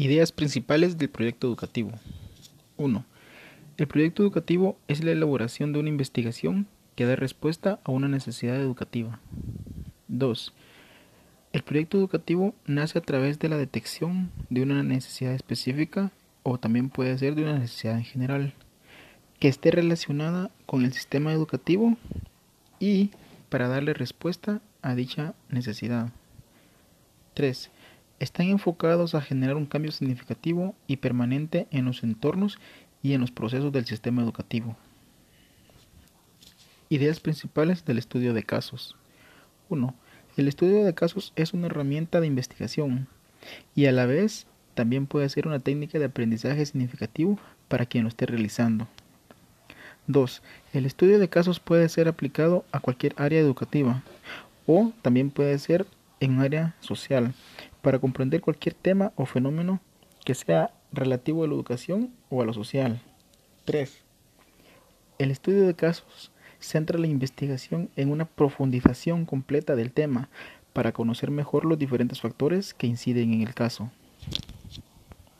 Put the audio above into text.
Ideas principales del proyecto educativo. 1. El proyecto educativo es la elaboración de una investigación que da respuesta a una necesidad educativa. 2. El proyecto educativo nace a través de la detección de una necesidad específica o también puede ser de una necesidad en general que esté relacionada con el sistema educativo y para darle respuesta a dicha necesidad. 3 están enfocados a generar un cambio significativo y permanente en los entornos y en los procesos del sistema educativo. Ideas principales del estudio de casos. 1. El estudio de casos es una herramienta de investigación y a la vez también puede ser una técnica de aprendizaje significativo para quien lo esté realizando. 2. El estudio de casos puede ser aplicado a cualquier área educativa o también puede ser en un área social, para comprender cualquier tema o fenómeno que sea relativo a la educación o a lo social. 3. El estudio de casos centra la investigación en una profundización completa del tema para conocer mejor los diferentes factores que inciden en el caso.